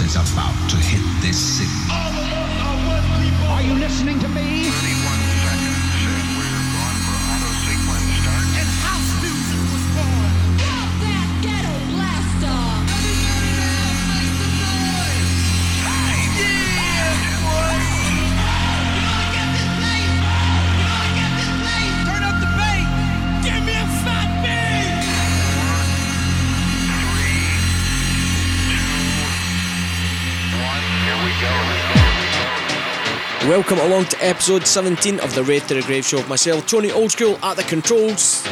is about to hit this city. Are you listening to me? welcome along to episode 17 of the Rave to the Grave show. Myself, Tony Oldschool, at the controls,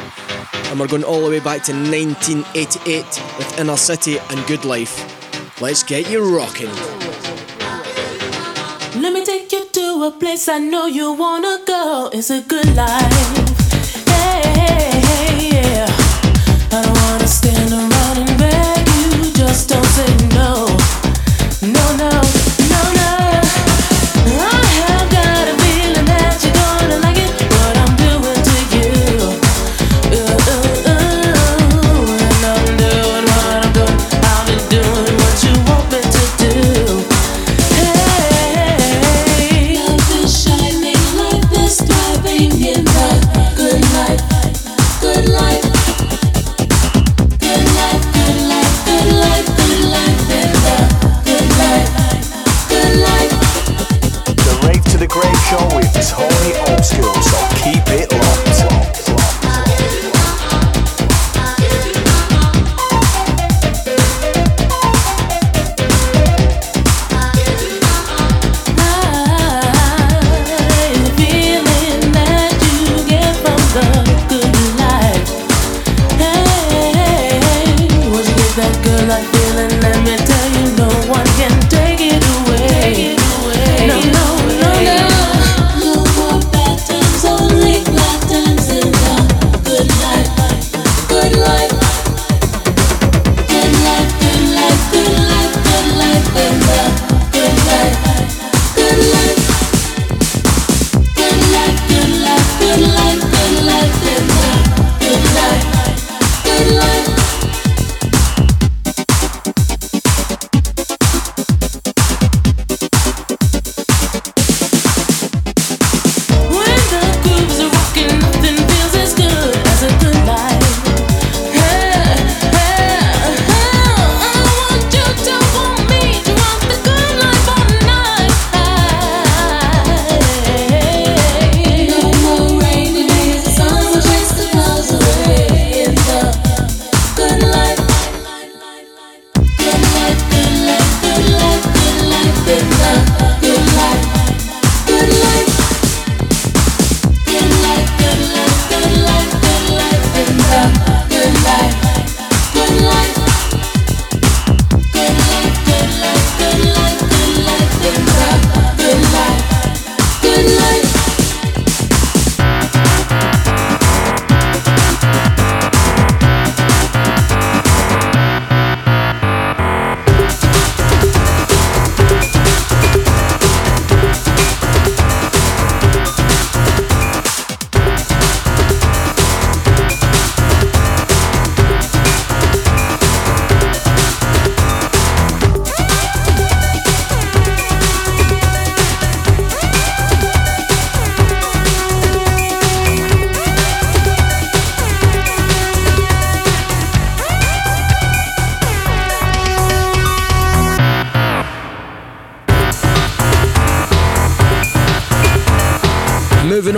and we're going all the way back to 1988 with Inner City and Good Life. Let's get you rocking. Let me take you to a place I know you wanna go. It's a good life. Hey, hey, yeah. I don't wanna stand around and beg you. Just don't say no. No, no.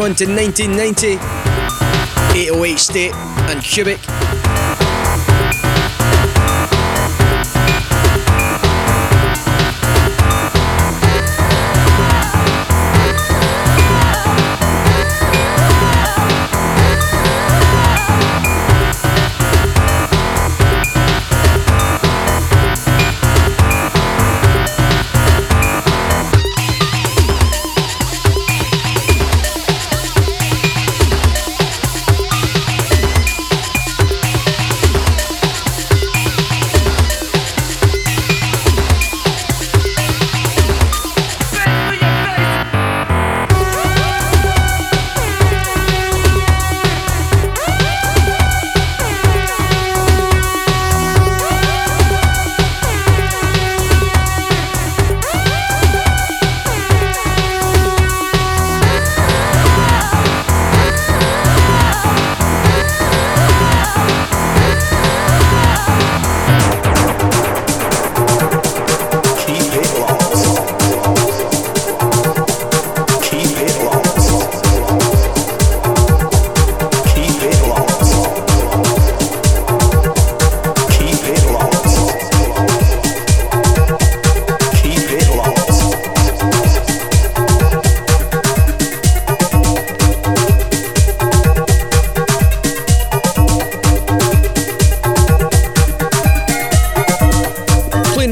on to 1990, 808 State and Cubik.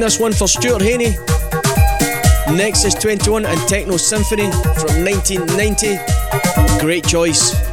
This one for Stuart Haney. Nexus 21 and Techno Symphony from 1990. Great choice.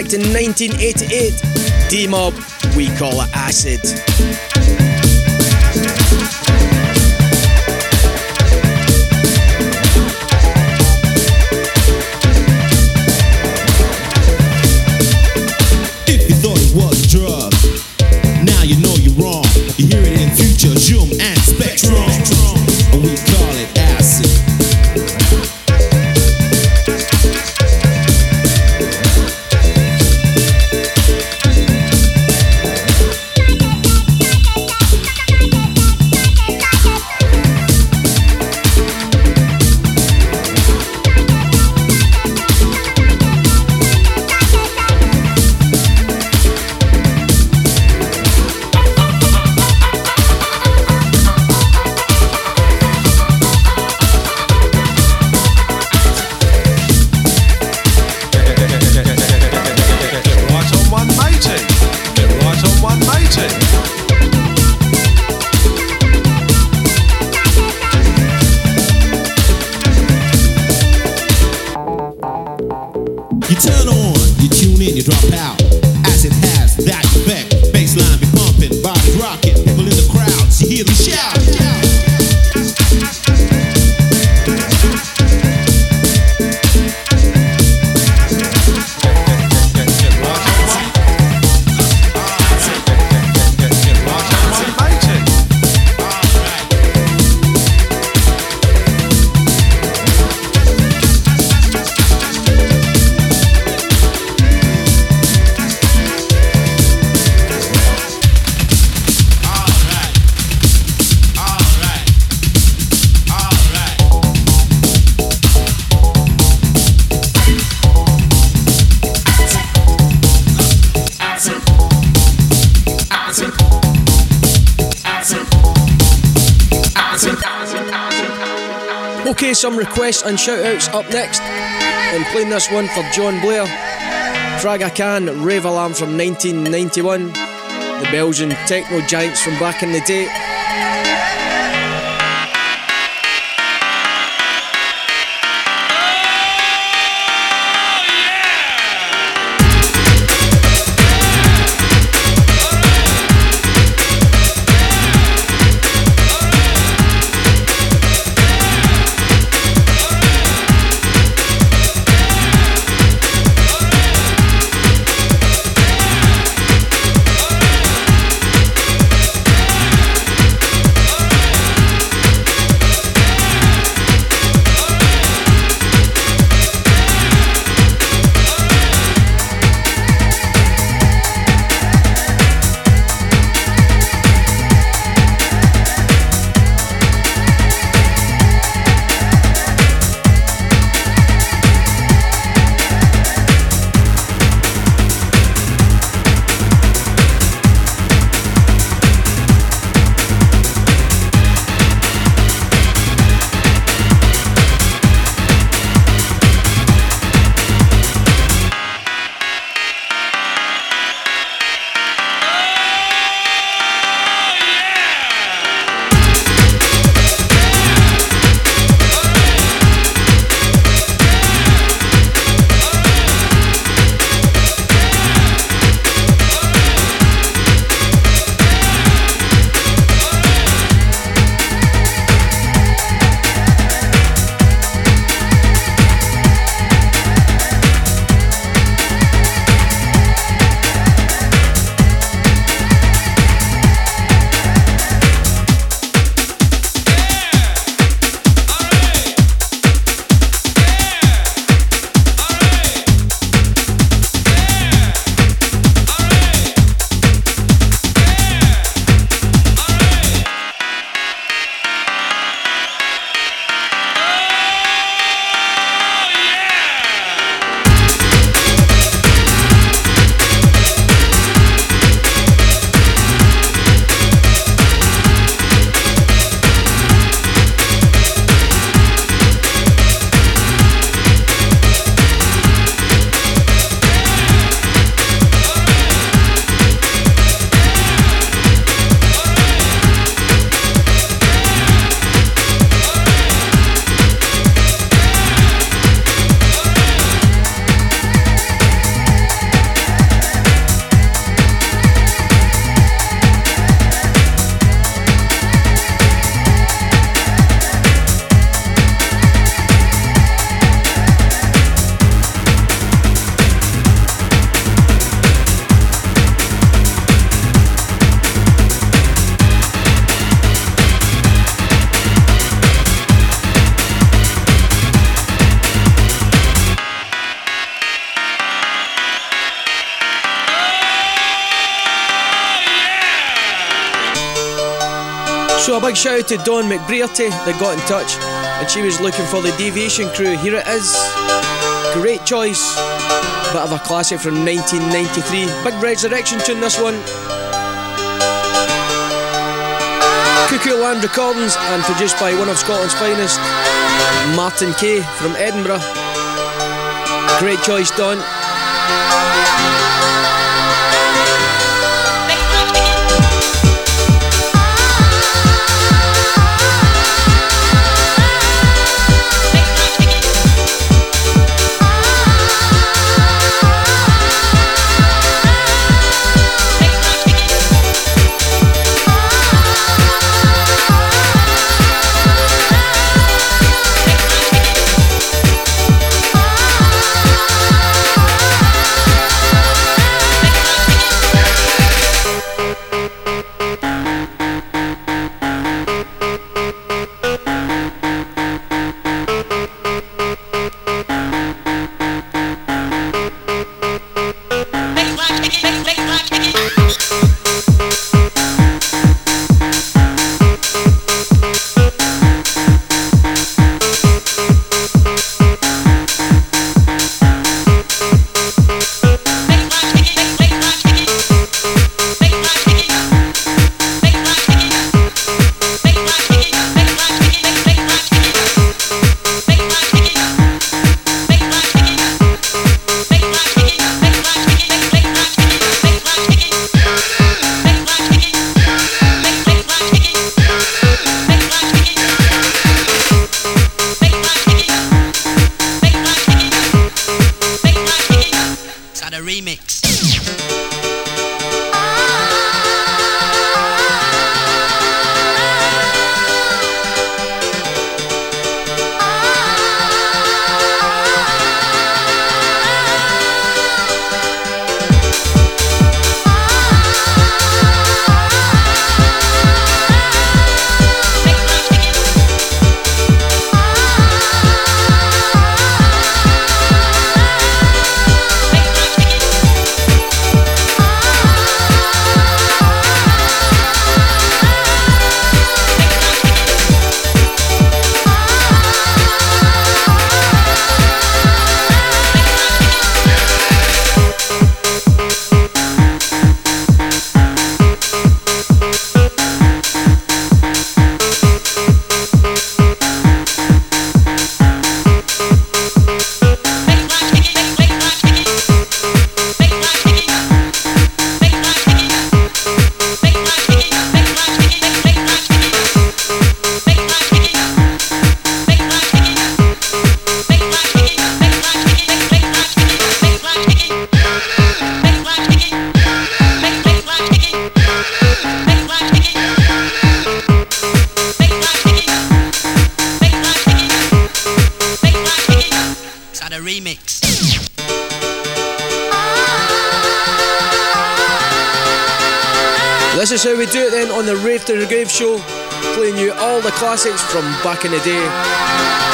back to 1988. D Mob, we call it acid. drop out. Requests and shout outs up next. And playing this one for John Blair. Praga Khan, Rave Alarm from 1991. The Belgian techno giants from back in the day. So a big shout out to Dawn McBrearty that got in touch and she was looking for the Deviation crew. Here it is. Great choice. Bit of a classic from 1993. Big resurrection tune this one. Cuckoo Land Recordings and produced by one of Scotland's finest, Martin Kay from Edinburgh. Great choice, Don. do it then on the Rave to the Grave show, playing you all the classics from back in the day.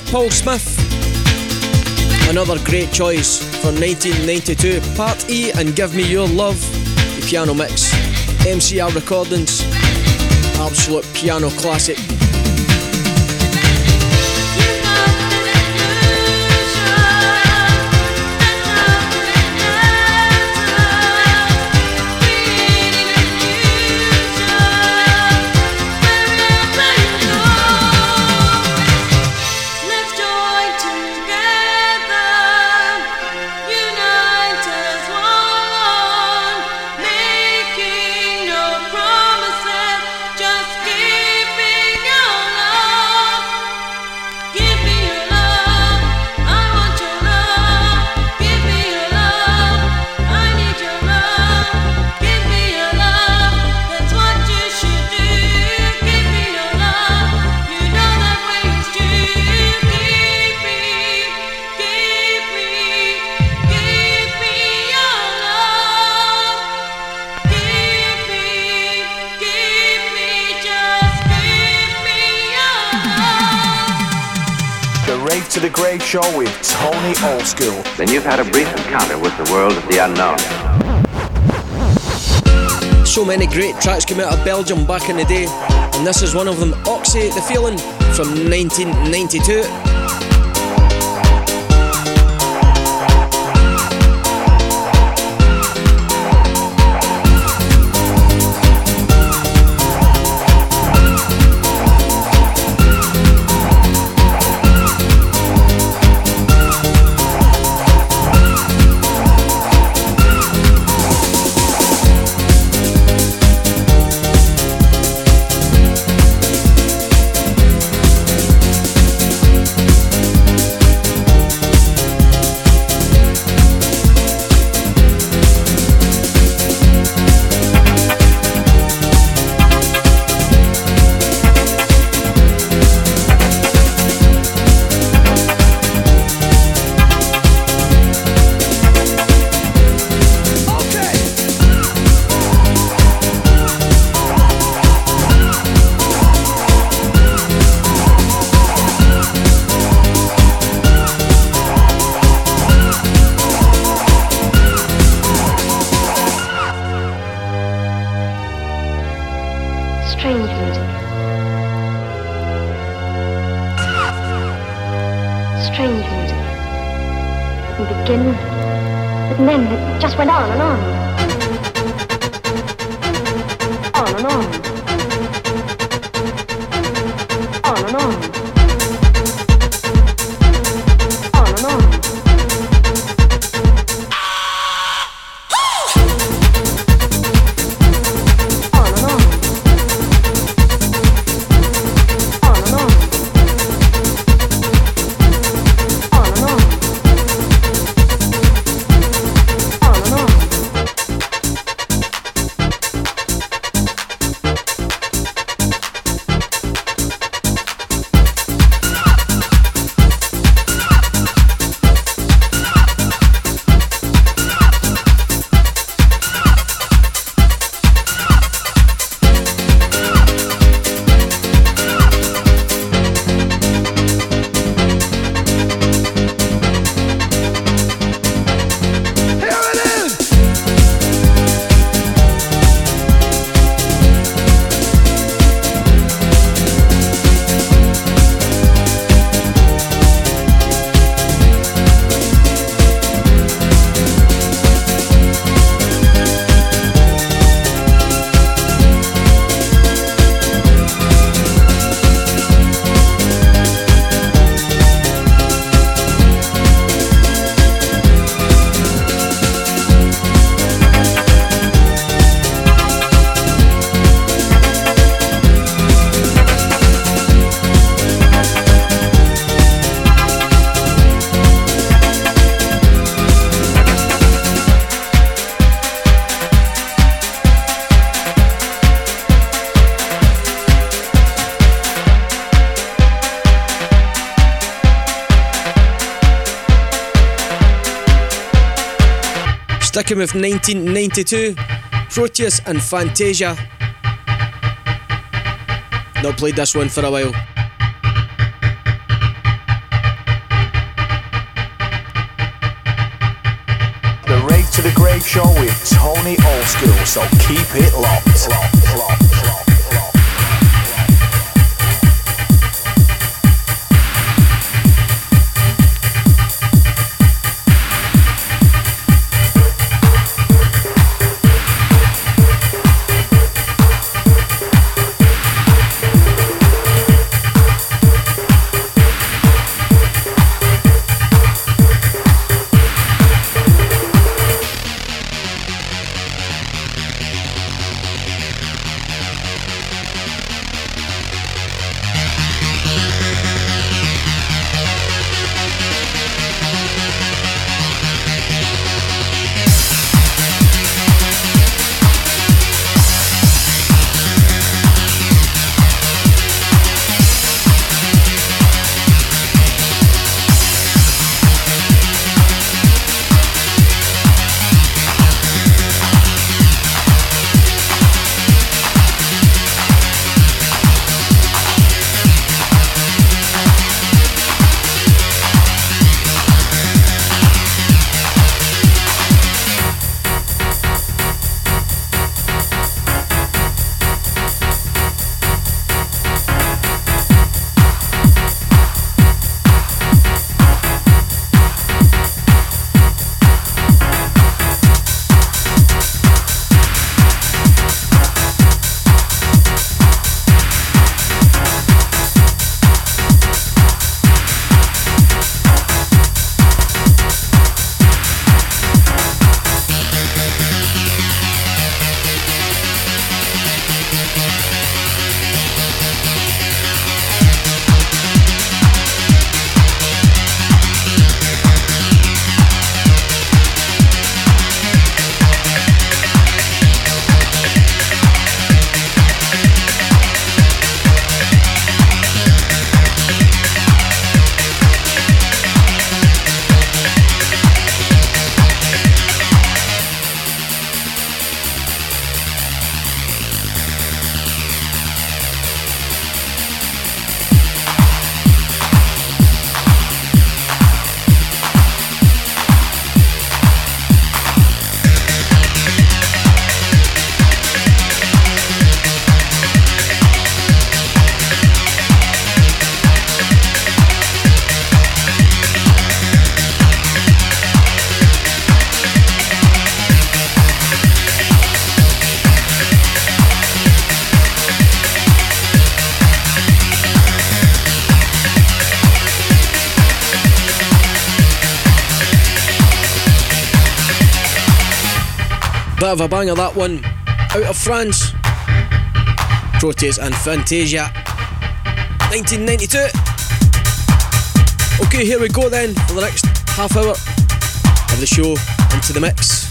for Paul Smith. Another great choice for 1992, Part E and Give Me Your Love, the piano mix, MCR Recordings, absolute piano classic. many great tracks came out of Belgium back in the day, and this is one of them Oxy the Feeling from 1992. Sticking with 1992, Proteus and Fantasia. Not played this one for a while. The Rave to the Grave Show with Tony Oldschool, so keep it locked, locked, bit of a banger that one. Out of France. Proteus and Fantasia. 1992. Okay, here we go then for the next half hour of the show into the mix.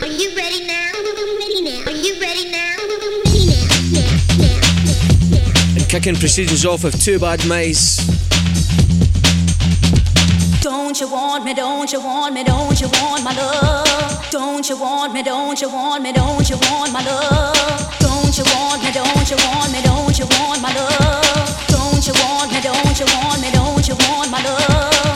Are you ready now? Ready now? Are you ready now? Ready now? Now, now, now, now. And kicking proceedings off with Two Bad Mice. Don't you want me, don't you want me, don't you want my love? Don't you want me, don't you want me, don't you want my love? Don't you want me, don't you want me, don't you want my love? Don't you want me, don't you want me, don't you want my love?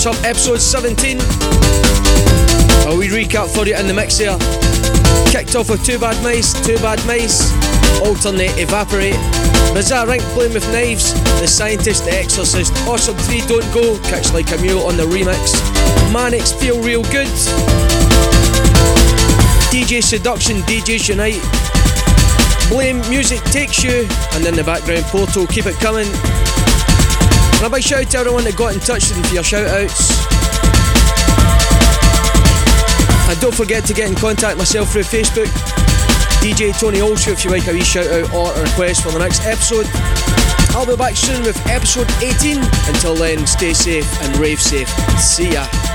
Wraps up episode 17. A wee recap for you in the mix here. Kicked off with Two Bad Mice, Two Bad Mice, Alternate Evaporate, Bizarre Inc Playing with Knives, The Scientist, The Exorcist, Awesome 3 Don't Go, Kicks Like a Mule on the remix, Manix Feel Real Good, DJ Seduction, DJs Unite, Blame Music Takes You, and in the background Portal Keep It Coming. And a big shout out to everyone that got in touch with me for your shout outs. And don't forget to get in contact myself through Facebook, DJ Tony Olshow if you like a wee shout out or a request for the next episode. I'll be back soon with episode 18. Until then, stay safe and rave safe. See ya.